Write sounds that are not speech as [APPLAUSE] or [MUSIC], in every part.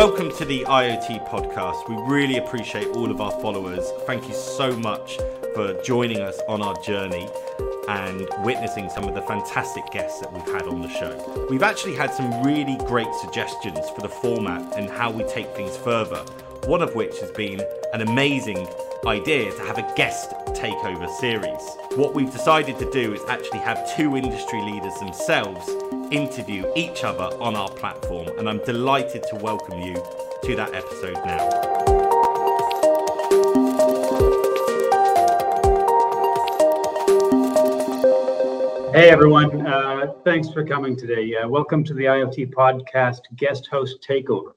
Welcome to the IoT podcast. We really appreciate all of our followers. Thank you so much for joining us on our journey and witnessing some of the fantastic guests that we've had on the show. We've actually had some really great suggestions for the format and how we take things further, one of which has been an amazing idea to have a guest takeover series. What we've decided to do is actually have two industry leaders themselves interview each other on our platform, and I'm delighted to welcome you to that episode now. Hey everyone, uh, thanks for coming today. Uh, welcome to the IoT Podcast Guest Host Takeover.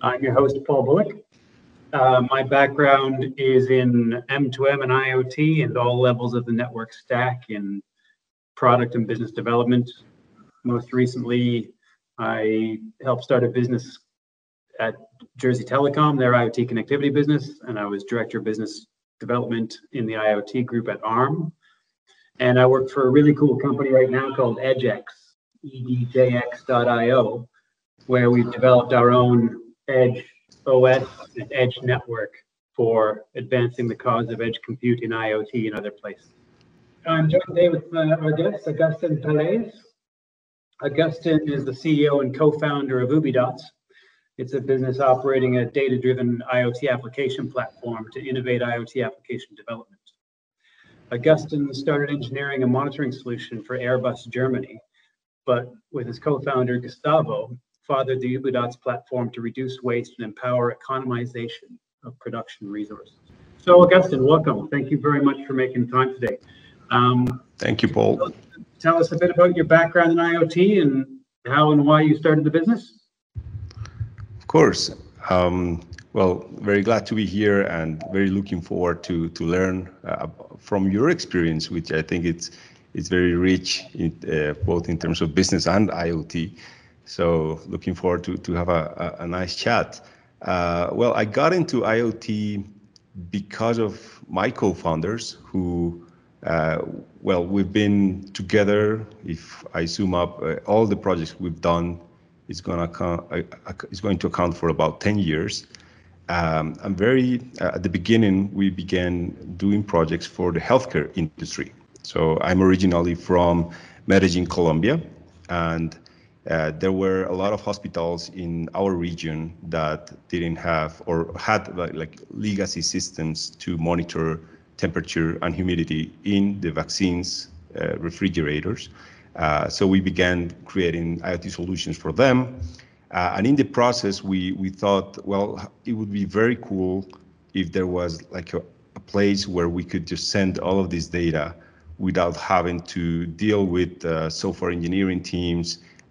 I'm your host, Paul Bullock. Uh, my background is in M2M and IoT and all levels of the network stack in product and business development. Most recently, I helped start a business at Jersey Telecom, their IoT connectivity business, and I was director of business development in the IoT group at ARM and I work for a really cool company right now called EDJX, edjx.io, where we've developed our own Edge OS and Edge network for advancing the cause of edge compute in IoT and other places. I'm joined today with uh, our guest, Agustin Pelaez. Agustin is the CEO and co-founder of Ubidots. It's a business operating a data-driven IoT application platform to innovate IoT application development. Agustin started engineering a monitoring solution for Airbus Germany, but with his co-founder Gustavo, fathered the Ubidots platform to reduce waste and empower economization of production resources. So Agustin, welcome. Thank you very much for making time today. Um, Thank you, Paul. Tell us a bit about your background in IoT and how and why you started the business. Of course. Um, well, very glad to be here and very looking forward to to learn uh, from your experience, which I think it's it's very rich in, uh, both in terms of business and IoT. So looking forward to to have a, a, a nice chat. Uh, well, I got into IoT because of my co-founders who. Well, we've been together. If I zoom up, uh, all the projects we've done is going to uh, is going to account for about 10 years. Um, I'm very, uh, at the beginning, we began doing projects for the healthcare industry. So I'm originally from Medellin, Colombia, and uh, there were a lot of hospitals in our region that didn't have or had like, like legacy systems to monitor temperature and humidity in the vaccines uh, refrigerators. Uh, so we began creating IoT solutions for them. Uh, and in the process, we we thought, well, it would be very cool if there was like a, a place where we could just send all of this data without having to deal with uh, software engineering teams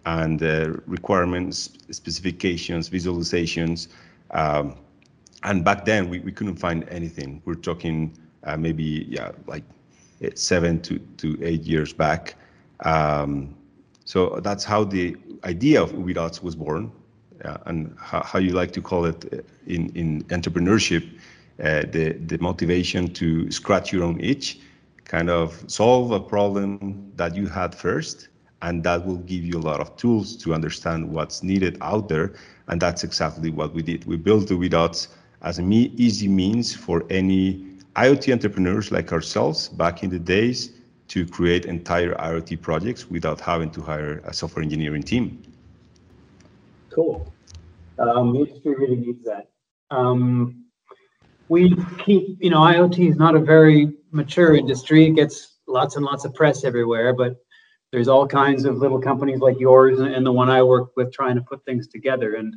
and uh, requirements, specifications, visualizations. Um, and back then, we, we couldn't find anything. We're talking uh, maybe yeah, like seven to, to eight years back. Um, so that's how the idea of Ubidots was born, uh, and how, how, you like to call it uh, in, in entrepreneurship, uh, the, the motivation to scratch your own itch, kind of solve a problem that you had first, and that will give you a lot of tools to understand what's needed out there. And that's exactly what we did. We built the Ubidots as an easy means for any IoT entrepreneurs like ourselves back in the days to create entire IoT projects without having to hire a software engineering team. Cool. Um, the industry really needs that. Um, we keep, you know, IoT is not a very mature industry. It gets lots and lots of press everywhere, but there's all kinds of little companies like yours and the one I work with trying to put things together. And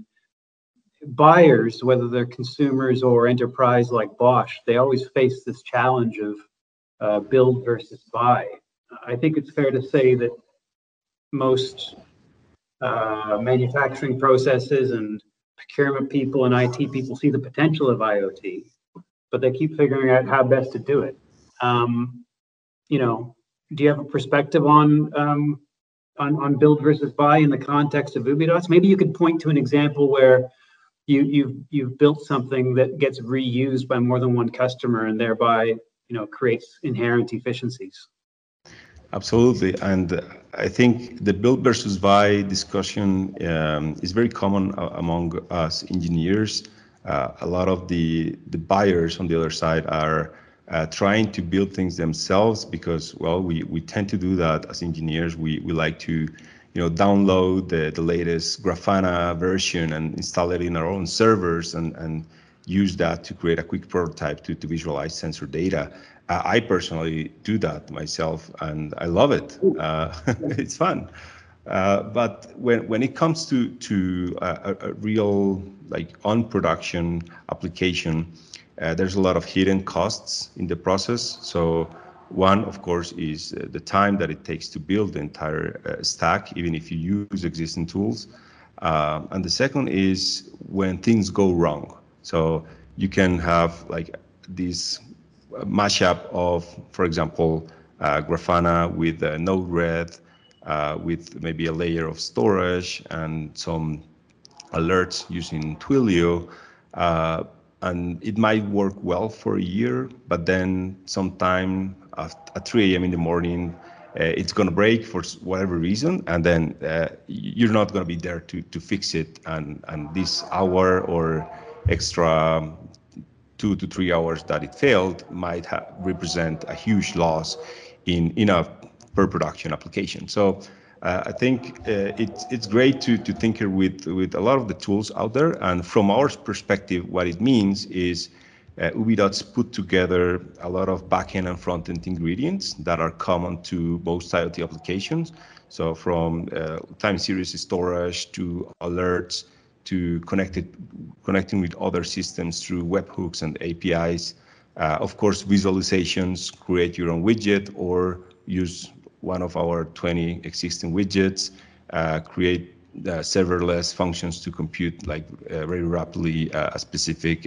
buyers, whether they're consumers or enterprise like Bosch, they always face this challenge of uh, build versus buy. I think it's fair to say that most uh, manufacturing processes and procurement people and IT people see the potential of IoT, but they keep figuring out how best to do it. Um, you know, do you have a perspective on um, on, on build versus buy in the context of Ubidots? Maybe you could point to an example where you you've you've built something that gets reused by more than one customer and thereby you know creates inherent efficiencies Absolutely, and I think the build versus buy discussion um, is very common among us engineers. Uh, a lot of the the buyers on the other side are uh, trying to build things themselves because well we we tend to do that as engineers. We we like to you know download the, the latest Grafana version and install it in our own servers and and use that to create a quick prototype to, to visualize sensor data. Uh, I personally do that myself, and I love it. Uh, [LAUGHS] it's fun. Uh, but when when it comes to to a, a real like on production application, uh, there's a lot of hidden costs in the process. So one, of course, is uh, the time that it takes to build the entire uh, stack, even if you use existing tools. and the second is when things go wrong. So you can have like this mashup of, for example, uh, Grafana with uh, Node-RED, uh, with maybe a layer of storage and some alerts using Twilio. Uh, and it might work well for a year, but then sometime at 3 a.m. in the morning, uh, it's going to break for whatever reason, and then uh, you're not going to be there to, to fix it. And, and this hour or extra two to three hours that it failed might represent a huge loss in, in a per production application. So uh, I think uh, it's it's great to to tinker with with a lot of the tools out there. And from our perspective, what it means is uh, Ubidots put together a lot of backend and front-end ingredients that are common to most IoT applications. So from uh, time series storage to alerts to connected, connecting with other systems through webhooks and APIs. Uh, of course, visualizations, create your own widget or use one of our 20 existing widgets, uh, create uh, serverless functions to compute like uh, very rapidly uh, a specific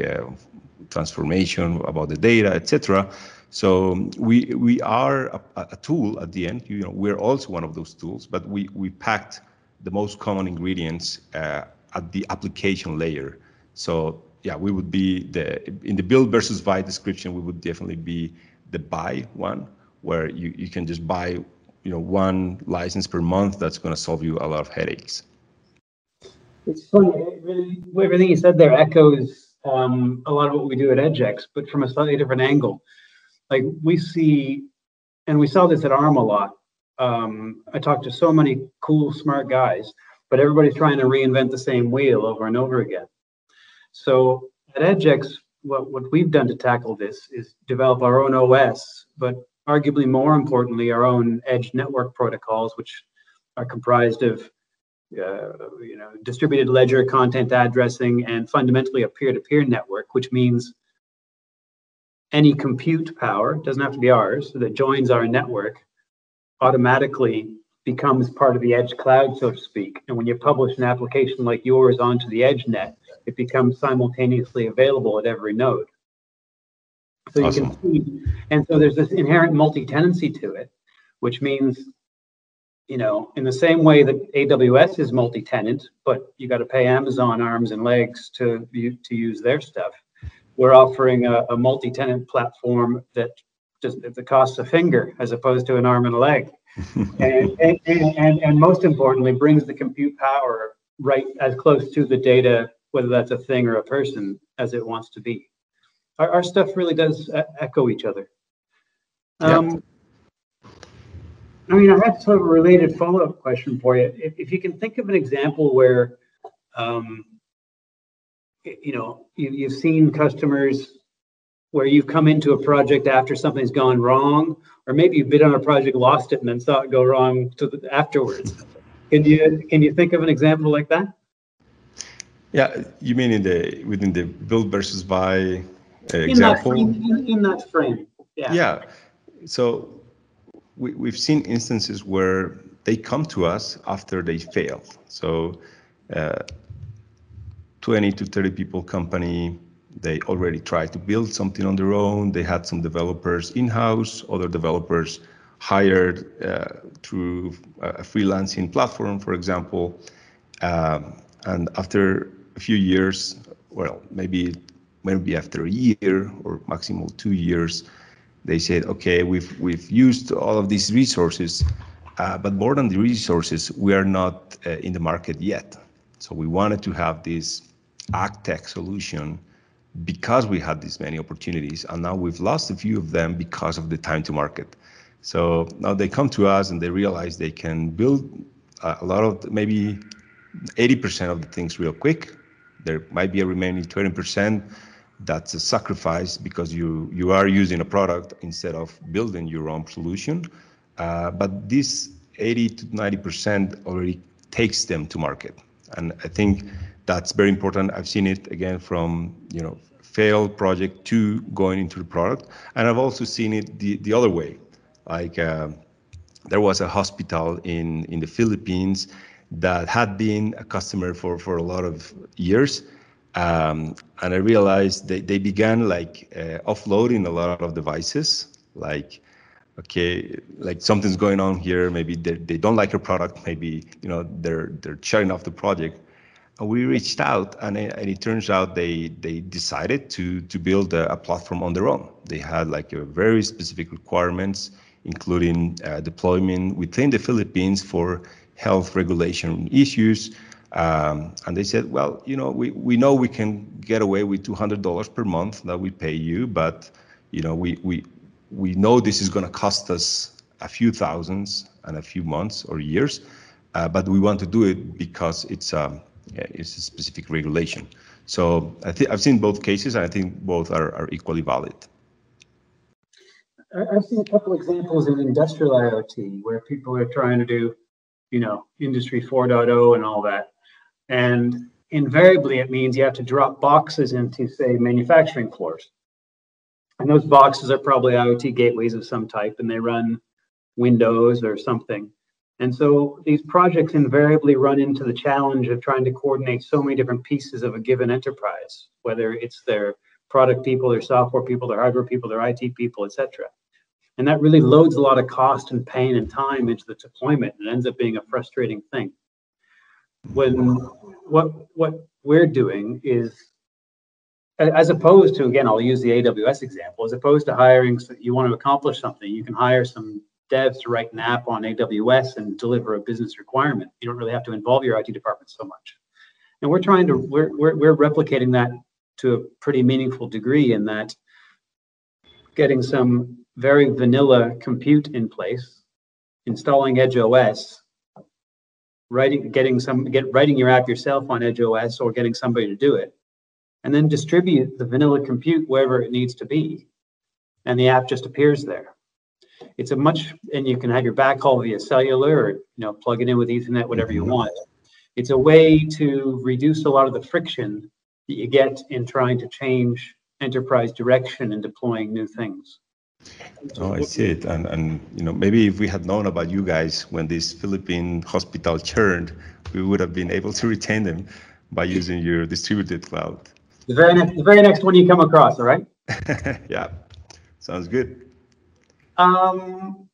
transformation about the data, etc. So we we are a, a, tool at the end. You know, we're also one of those tools, but we we packed the most common ingredients uh, at the application layer. So yeah, we would be the in the build versus buy description, we would definitely be the buy one, where you, you can just buy you know one license per month that's going to solve you a lot of headaches. It's funny, really, everything you said there echoes um, a lot of what we do at EDJX, but from a slightly different angle. Like we see, and we saw this at ARM a lot. Um, I talked to so many cool, smart guys but everybody's trying to reinvent the same wheel over and over again. So at EDJX, what, what we've done to tackle this is develop our own OS, but arguably more importantly, our own edge network protocols, which are comprised of uh, you know distributed ledger content addressing and fundamentally a peer-to-peer network, which means any compute power doesn't have to be ours that joins our network automatically becomes part of the edge cloud, so to speak. And when you publish an application like yours onto the edge net, it becomes simultaneously available at every node. So awesome. you can see, and so there's this inherent multi-tenancy to it, which means, you know, in the same way that AWS is multi-tenant, but you got to pay Amazon arms and legs to to use their stuff. We're offering a, a multi-tenant platform that just at the cost of a finger as opposed to an arm and a leg [LAUGHS] and, and, and, and most importantly, brings the compute power right as close to the data, whether that's a thing or a person, as it wants to be. Our, our stuff really does echo each other. Um, I mean, I have sort of a related follow-up question for you. If, if you can think of an example where, um, you know, you, you've seen customers where you've come into a project after something's gone wrong, or maybe you've been on a project, lost it, and then saw it go wrong to the, afterwards. Can you can you think of an example like that? Yeah, you mean in the within the build versus buy uh, in example? That frame, in, in that frame, yeah. Yeah, so we, we've seen instances where they come to us after they fail. So, uh, 20 to 30 people company they already tried to build something on their own. They had some developers in-house, other developers hired uh, through a freelancing platform, for example. Um, and after a few years, well, maybe maybe after a year or maximum two years, they said, okay, we've we've used all of these resources, uh, but more than the resources, we are not uh, in the market yet. So we wanted to have this AgTech solution because we had these many opportunities, and now we've lost a few of them because of the time to market. So now they come to us and they realize they can build a lot of maybe 80% of the things real quick. There might be a remaining 20% that's a sacrifice because you you are using a product instead of building your own solution. Uh, but this 80 to 90% already takes them to market, and I think that's very important. I've seen it again from you know failed project to going into the product, and I've also seen it the the other way, like. Uh, there was a hospital in, in the Philippines that had been a customer for, for a lot of years. Um, and I realized they, they began like uh, offloading a lot of devices, like, okay, like something's going on here. Maybe they, they don't like your product. Maybe, you know, they're, they're shutting off the project. And we reached out and it, and it turns out they, they decided to, to build a, a platform on their own. They had like very specific requirements including uh, deployment within the Philippines for health regulation issues. Um, and they said, well, you know, we, we know we can get away with $200 per month that we pay you, but, you know, we, we, we know this is going to cost us a few thousands and a few months or years, uh, but we want to do it because it's, um, it's a specific regulation. So I think I've seen both cases, and I think both are, are equally valid. I've seen a couple examples in industrial IoT where people are trying to do, you know, industry 4.0 and all that. And invariably it means you have to drop boxes into, say, manufacturing floors. And those boxes are probably IoT gateways of some type and they run Windows or something. And so these projects invariably run into the challenge of trying to coordinate so many different pieces of a given enterprise, whether it's their product people, their software people, their hardware people, their IT people, etc. And that really loads a lot of cost and pain and time into the deployment and ends up being a frustrating thing. When what what we're doing is as opposed to again, I'll use the AWS example, as opposed to hiring you want to accomplish something, you can hire some devs to write an app on AWS and deliver a business requirement. You don't really have to involve your IT department so much. And we're trying to we're we're, we're replicating that to a pretty meaningful degree in that getting some very vanilla compute in place, installing Edge OS, writing, getting some, get writing your app yourself on Edge OS or getting somebody to do it, and then distribute the vanilla compute wherever it needs to be, and the app just appears there. It's a much, and you can have your backhaul via cellular, or you know, plug it in with Ethernet, whatever you mm-hmm. want. It's a way to reduce a lot of the friction that you get in trying to change enterprise direction and deploying new things. Oh, I see it. And, and you know, maybe if we had known about you guys when this Philippine hospital [LAUGHS] churned, we would have been able to retain them by using your distributed cloud. The very next, the very next one you come across, all right? [LAUGHS] yeah, sounds good. Um,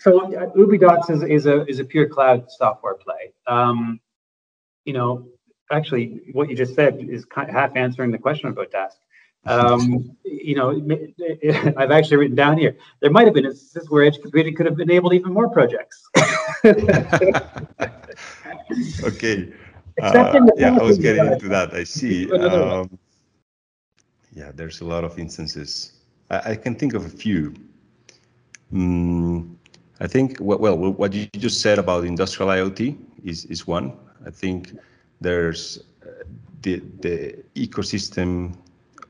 so uh, Ubidots is, is a is a pure cloud software play. Um, you know, actually, what you just said is kind of half answering the question about Dask. Um, you know, [LAUGHS] I've actually written down here. There might have been instances where Edge Computing could have enabled even more projects. [LAUGHS] okay. [LAUGHS] Uh, yeah, I was getting into that. I see. Um, yeah, there's a lot of instances. I, I can think of a few. Mm, I think well, what you just said about industrial IoT is is one. I think there's uh, the the ecosystem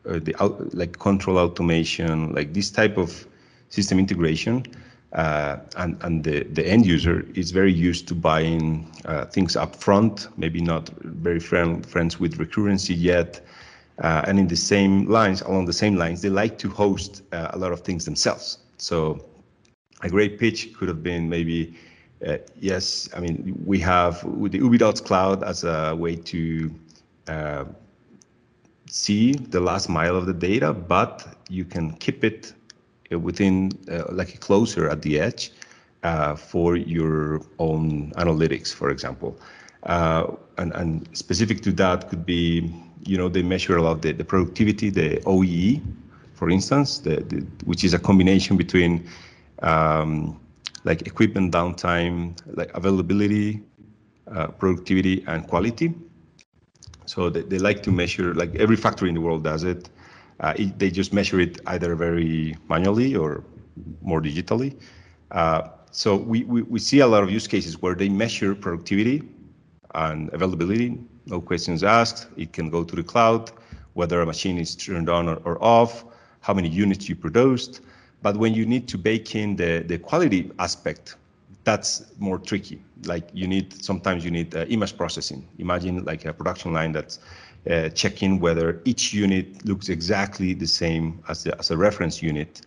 uh, the out, like control automation, like this type of system integration, uh, and and the the end user is very used to buying uh, things up front, maybe not very friend, friends with recurrency yet, uh, and in the same lines, along the same lines, they like to host uh, a lot of things themselves. So a great pitch could have been maybe. Uh, yes, I mean we have the Ubidots Cloud as a way to see the last mile of the data, but you can keep it uh, within uh, like closer at the edge uh, for your own analytics, for example. Uh, and, and, specific to that could be, you know, they measure a lot the, the productivity, the OEE for instance, the, the, which is a combination between um, like equipment downtime, like availability, uh, productivity, and quality. So they, they like to measure, like every factory in the world does it. Uh, it they just measure it either very manually or more digitally. Uh, so we, we, we see a lot of use cases where they measure productivity and availability, no questions asked. It can go to the cloud, whether a machine is turned on or, or off, how many units you produced. But when you need to bake in the, the quality aspect, that's more tricky. Like you need, sometimes you need uh, image processing. Imagine like a production line that's uh, checking whether each unit looks exactly the same as, the, as a reference unit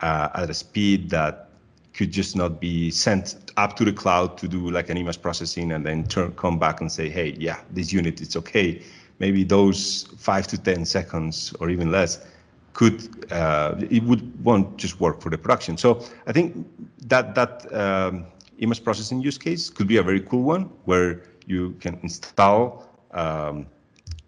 uh, at a speed that could just not be sent up to the cloud to do like an image processing and then turn, come back and say, hey, yeah, this unit, it's okay. Maybe those five to 10 seconds or even less could, uh, it would won't just work for the production. So I think that, that um, image processing use case could be a very cool one where you can install um,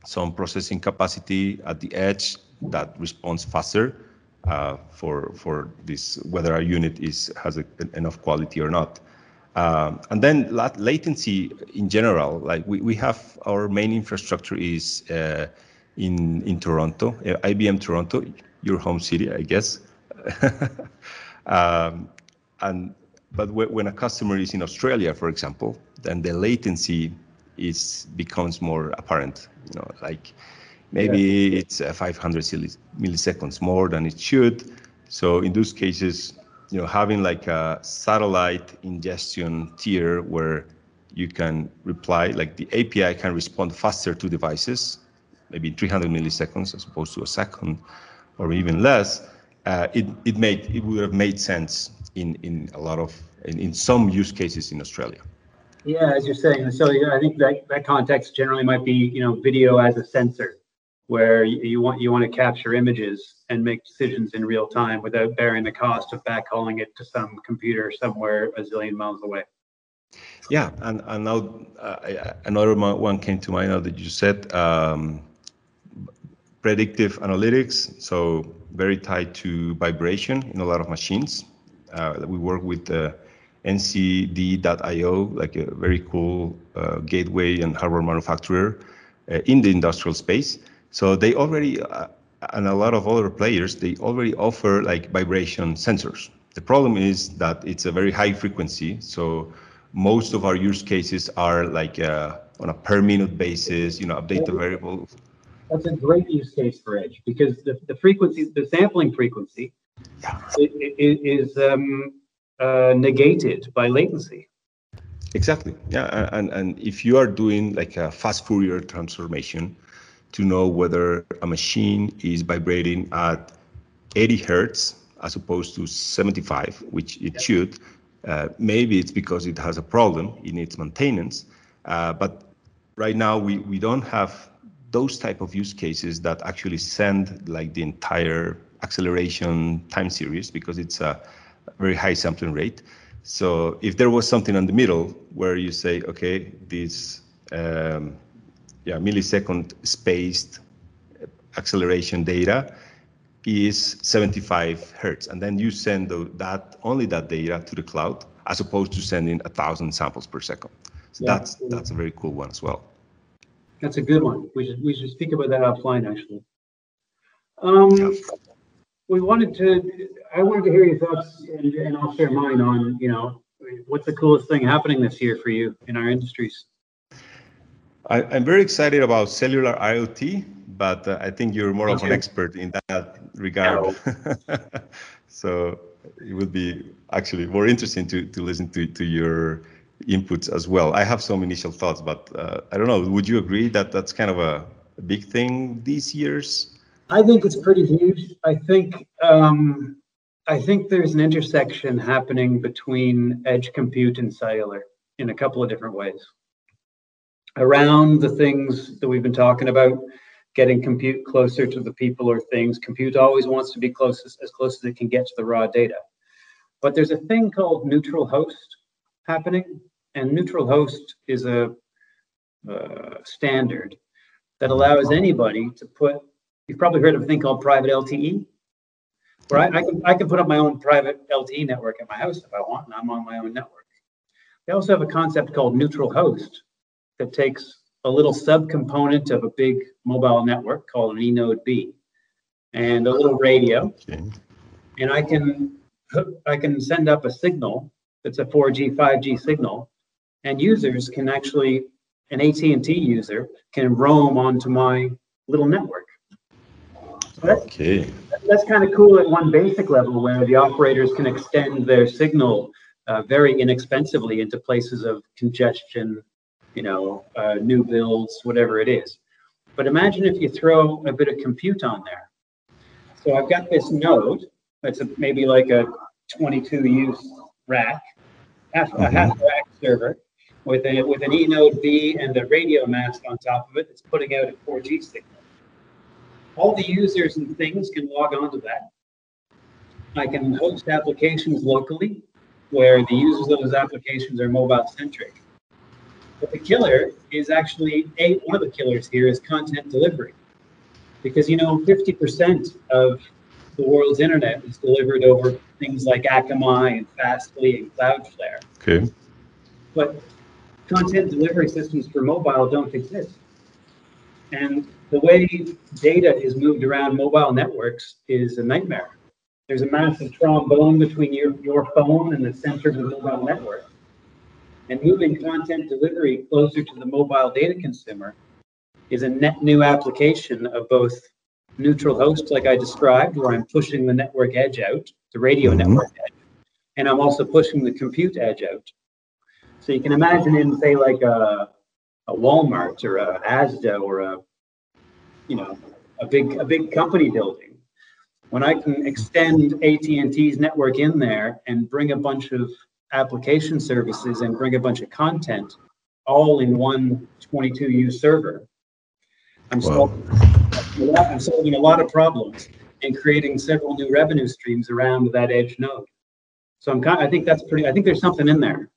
some processing capacity at the edge that responds faster uh, for for this whether a unit is has a, enough quality or not. Um, and then latency in general, like we, we have our main infrastructure is uh, in in Toronto, uh, IBM Toronto, your home city, I guess. [LAUGHS] um, and but when a customer is in Australia, for example, then the latency is becomes more apparent. You know, like maybe yeah. it's uh, 500 milliseconds more than it should. So in those cases, you know, having like a satellite ingestion tier where you can reply, like the API can respond faster to devices, maybe 300 milliseconds as opposed to a second, or even less. Uh, it it made it would have made sense in in a lot of in, in some use cases in Australia. Yeah, as you're saying, so yeah, I think that that context generally might be you know video as a sensor where you want you want to capture images and make decisions in real time without bearing the cost of backhauling it to some computer somewhere a zillion miles away. Yeah, and, and now uh, another one came to mind now that you said um, predictive analytics. So very tied to vibration in a lot of machines. Uh, we work with the NCD.io, like a very cool uh, gateway and hardware manufacturer uh, in the industrial space so they already, uh, and a lot of other players, they already offer like vibration sensors. The problem is that it's a very high frequency. So most of our use cases are like uh, on a per minute basis, you know, update the variable. That's a great use case for Edge because the, the frequency, the sampling frequency yeah. is um, uh, negated by latency. Exactly. Yeah. And, and if you are doing like a fast Fourier transformation, to know whether a machine is vibrating at 80 hertz as opposed to 75, which it should. Uh, maybe it's because it has a problem in its maintenance. Uh, but right now we, we don't have those type of use cases that actually send like the entire acceleration time series because it's a very high sampling rate. So if there was something in the middle where you say, okay, this um, yeah, millisecond spaced acceleration data is 75 hertz. And then you send the, that only that data to the cloud as opposed to sending a thousand samples per second. So yeah, that's that's a very cool one as well. That's a good one. We should we should speak about that offline actually. Um. We wanted to. I wanted to hear your thoughts, and, and I'll share mine on you know what's the coolest thing happening this year for you in our industries. I, am very excited about cellular IoT, but uh, I think you're more of an expert in that regard. [LAUGHS] so it would be actually more interesting to, to listen to, to your inputs as well. I have some initial thoughts, but uh, I don't know. Would you agree that that's kind of a, a big thing these years? I think it's pretty huge. I think um, I think there's an intersection happening between edge compute and cellular in a couple of different ways around the things that we've been talking about, getting compute closer to the people or things. Compute always wants to be closest as close as it can get to the raw data. But there's a thing called neutral host happening, and neutral host is a uh, standard that allows anybody to put. You've probably heard of a thing called private LTE. where I, I, can I can put up my own private LTE network at my house if I want, and I'm on my own network. They also have a concept called neutral host that takes a little subcomponent of a big mobile network called an eNode B and a little radio. Okay. And I can I can send up a signal that's a 4G, 5G signal, and users can actually, an AT&T user can roam onto my little network. So that's, okay. That's kind of cool at one basic level where the operators can extend their signal uh, very inexpensively into places of congestion, you know, uh, new builds, whatever it is. But imagine if you throw a bit of compute on there. So I've got this node that's a, maybe like a 22 use rack, half, mm-hmm. a half rack server with a with an eNode B and a radio mast on top of it that's putting out a 4G signal. All the users and things can log on to that. I can host applications locally where the users of those applications are mobile centric. But the killer is actually a one of the killers here is content delivery. Because you know 50% of the world's internet is delivered over things like Akamai and Fastly and Cloudflare. Okay. But content delivery systems for mobile don't exist. And the way data is moved around mobile networks is a nightmare. There's a massive trombone between your, your phone and the center of the mobile network. And moving content delivery closer to the mobile data consumer is a net new application of both neutral host, like I described, where I'm pushing the network edge out, the radio mm-hmm. network edge, and I'm also pushing the compute edge out. So you can imagine in, say, like a, a Walmart or a Asda or a, you know, a big a big company building, when I can extend AT&T's network in there and bring a bunch of application services and bring a bunch of content all in one 22U server, I'm wow. Solving, I'm solving a lot of problems and creating several new revenue streams around that edge node. So I'm kind, I think that's pretty. I think there's something in there.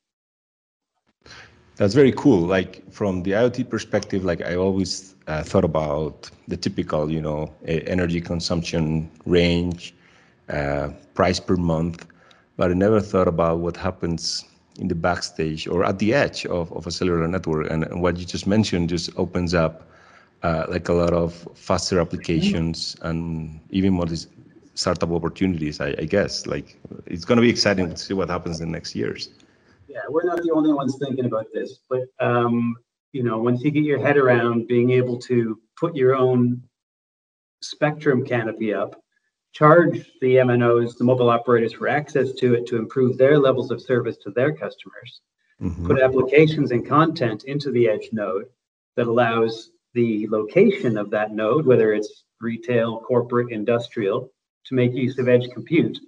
That's very cool. Like from the IoT perspective, like I always uh, thought about the typical, you know, energy consumption range, uh, price per month, but I never thought about what happens in the backstage or at the edge of, of a cellular network. And, and what you just mentioned just opens up uh, like a lot of faster applications and even more startup opportunities, I, I guess. Like it's going to be exciting to see what happens in the next years. Yeah, we're not the only ones thinking about this, but um, you know, once you get your head around being able to put your own spectrum canopy up, charge the MNOs, the mobile operators, for access to it to improve their levels of service to their customers, mm-hmm. put applications and content into the edge node that allows the location of that node, whether it's retail, corporate, industrial, to make use of edge compute.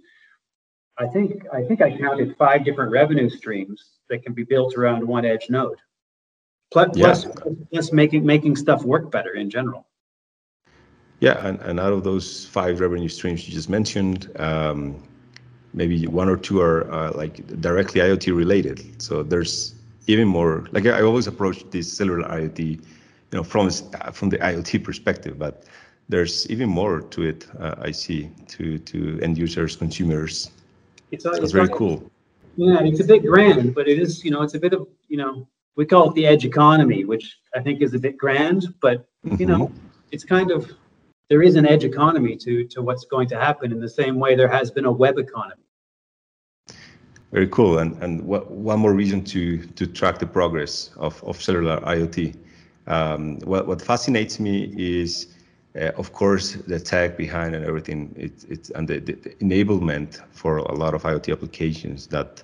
I think I think I counted five different revenue streams that can be built around one edge node. Plus, yeah. plus, plus making making stuff work better in general. Yeah, and, and out of those five revenue streams you just mentioned, um, maybe one or two are uh, like directly IoT related. So there's even more. Like I always approach this cellular IoT you know, from from the IoT perspective, but there's even more to it. Uh, I see to to end users, consumers. It's, That's it's very cool. Yeah, it's a bit grand, but it is you know it's a bit of you know we call it the edge economy, which I think is a bit grand, but mm-hmm. you know it's kind of there is an edge economy to to what's going to happen in the same way there has been a web economy. Very cool, and and what, one more reason to to track the progress of of cellular IoT um, what, what fascinates me is, uh, of course, the tech behind and everything. It's it's and the, the, enablement for a lot of IoT applications that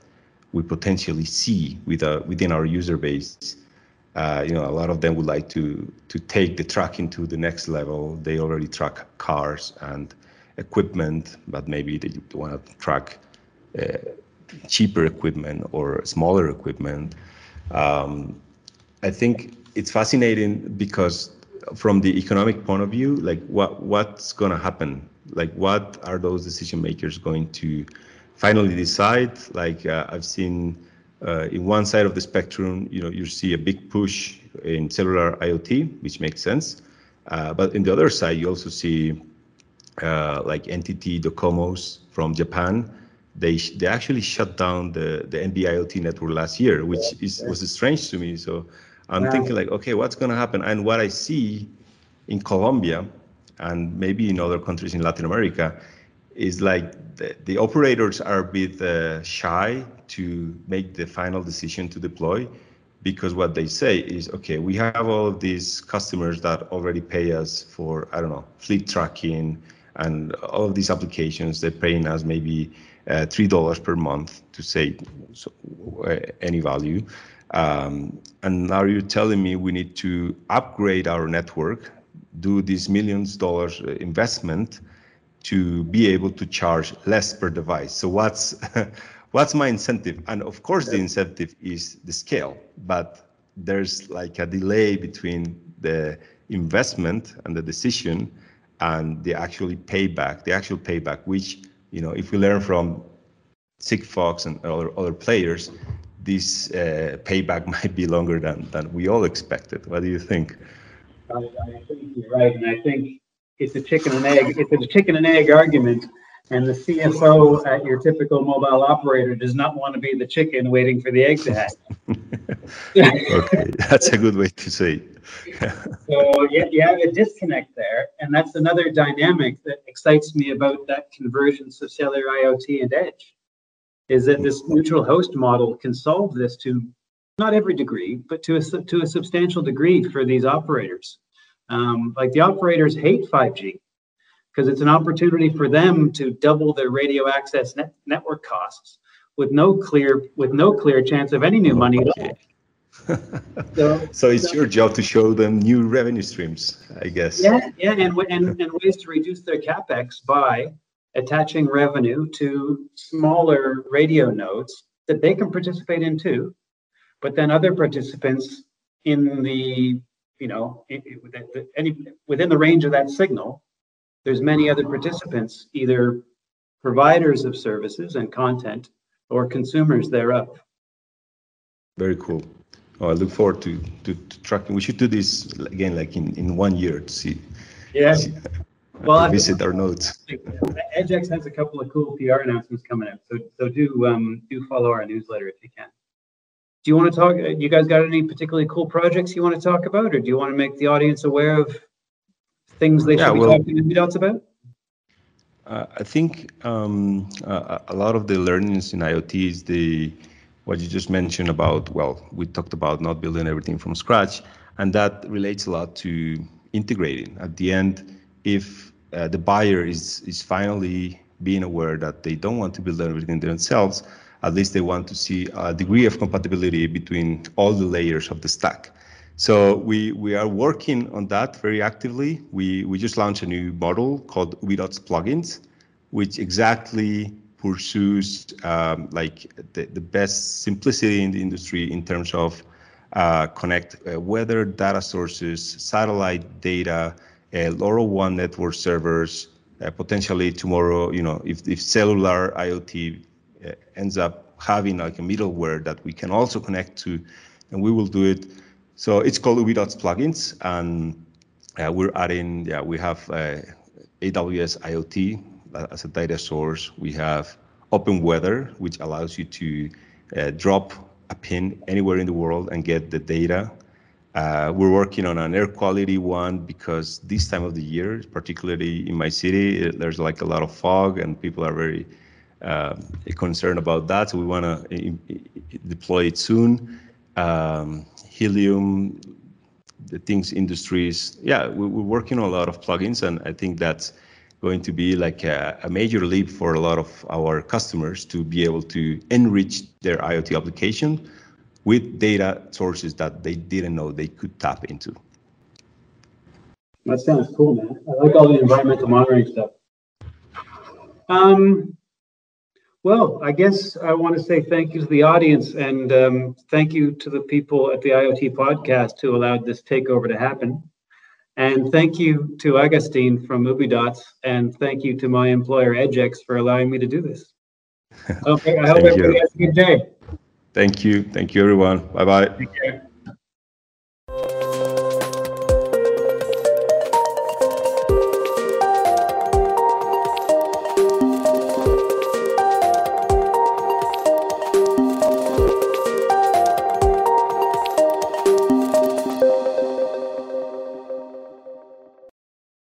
we potentially see with a, uh, within our user base. Uh, you know, a lot of them would like to to take the tracking to the next level. They already track cars and equipment, but maybe they want to track uh, cheaper equipment or smaller equipment. Um, I think it's fascinating because from the economic point of view, like what what's going to happen? Like what are those decision makers going to finally decide? Like uh, I've seen uh, in one side of the spectrum, you know, you see a big push in cellular IoT, which makes sense. Uh, but in the other side, you also see uh, like NTT Docomo's from Japan, they they actually shut down the the NB-IoT network last year, which is was strange to me. So I'm thinking like, okay, what's going to happen? And what I see in Colombia and maybe in other countries in Latin America is like the, the operators are a bit uh, shy to make the final decision to deploy because what they say is okay we have all of these customers that already pay us for i don't know fleet tracking and all of these applications. They're paying us maybe uh, three dollars per month to say so, uh, any value um, and now you're telling me we need to upgrade our network do this millions dollars uh, investment to be able to charge less per device. So what's [LAUGHS] what's my incentive? And of course, the incentive is the scale, but there's like a delay between the investment and the decision and the actually payback, the actual payback, which you know, if we learn from Sigfox and other other players, this uh, payback [LAUGHS] might be longer than than we all expected. What do you think? I, I think you're right, and I think it's a chicken and egg. It's a chicken and egg argument, and the CSO at your typical mobile operator does not want to be the chicken waiting for the egg to hatch. [LAUGHS] okay, that's a good way to say it. [LAUGHS] so yeah, you have a disconnect there, and that's another dynamic that excites me about that convergence of cellular IoT and edge. Is that this neutral host model can solve this to not every degree, but to a to a substantial degree for these operators. Um, like the operators hate 5G because it's an opportunity for them to double their radio access net- network costs with no clear with no clear chance of any new money at all. so, [LAUGHS] so it's so, your job to show them new revenue streams, I guess. Yeah, yeah, and, and and ways to reduce their capex by attaching revenue to smaller radio nodes that they can participate in too, but then other participants in the you know, it, it, any within the range of that signal, there's many other participants, either providers of services and content or consumers thereof. Very cool. Oh, I look forward to, to, to, tracking. We should do this again, like in, in one year to see. Yeah. See, well, visit our notes. EDJX has a couple of cool PR announcements coming up, so so do um, do follow our newsletter if you can do you want to talk? You guys got any particularly cool projects you want to talk about, or do you want to make the audience aware of things they yeah, should be well, talking to Ubidots about? Uh, I think um, uh, a lot of the learnings in IoT is the what you just mentioned about. Well, we talked about not building everything from scratch, and that relates a lot to integrating. At the end, if uh, the buyer is is finally being aware that they don't want to build everything themselves, at least they want to see a degree of compatibility between all the layers of the stack. So we, we are working on that very actively. We, we just launched a new model called Ubidots plugins, which exactly pursues um, like the, the best simplicity in the industry in terms of uh, connect uh, weather data sources, satellite data, uh, LoRaWAN network servers, uh, potentially tomorrow, you know, if, if cellular IoT uh, ends up having like a middleware that we can also connect to, and we will do it. So it's called Ubidots plugins, and uh, we're adding, yeah, we have uh, AWS IoT as a data source. We have Open Weather, which allows you to uh, drop a pin anywhere in the world and get the data. Uh, we're working on an air quality one because this time of the year, particularly in my city, there's like a lot of fog and people are very uh, concern about that. So we want to deploy it soon. Um, helium, the things industries. Yeah, we, are working on a lot of plugins, and I think that's going to be like a, a, major leap for a lot of our customers to be able to enrich their IoT application with data sources that they didn't know they could tap into. That sounds cool, man. I like all the environmental monitoring stuff. Um, well, I guess I want to say thank you to the audience and um, thank you to the people at the IoT podcast who allowed this takeover to happen. And thank you to Agustin from Ubidots and thank you to my employer EDJX for allowing me to do this. [LAUGHS] Okay, I hope everybody has a good day. Thank you. Thank you, everyone. Bye bye.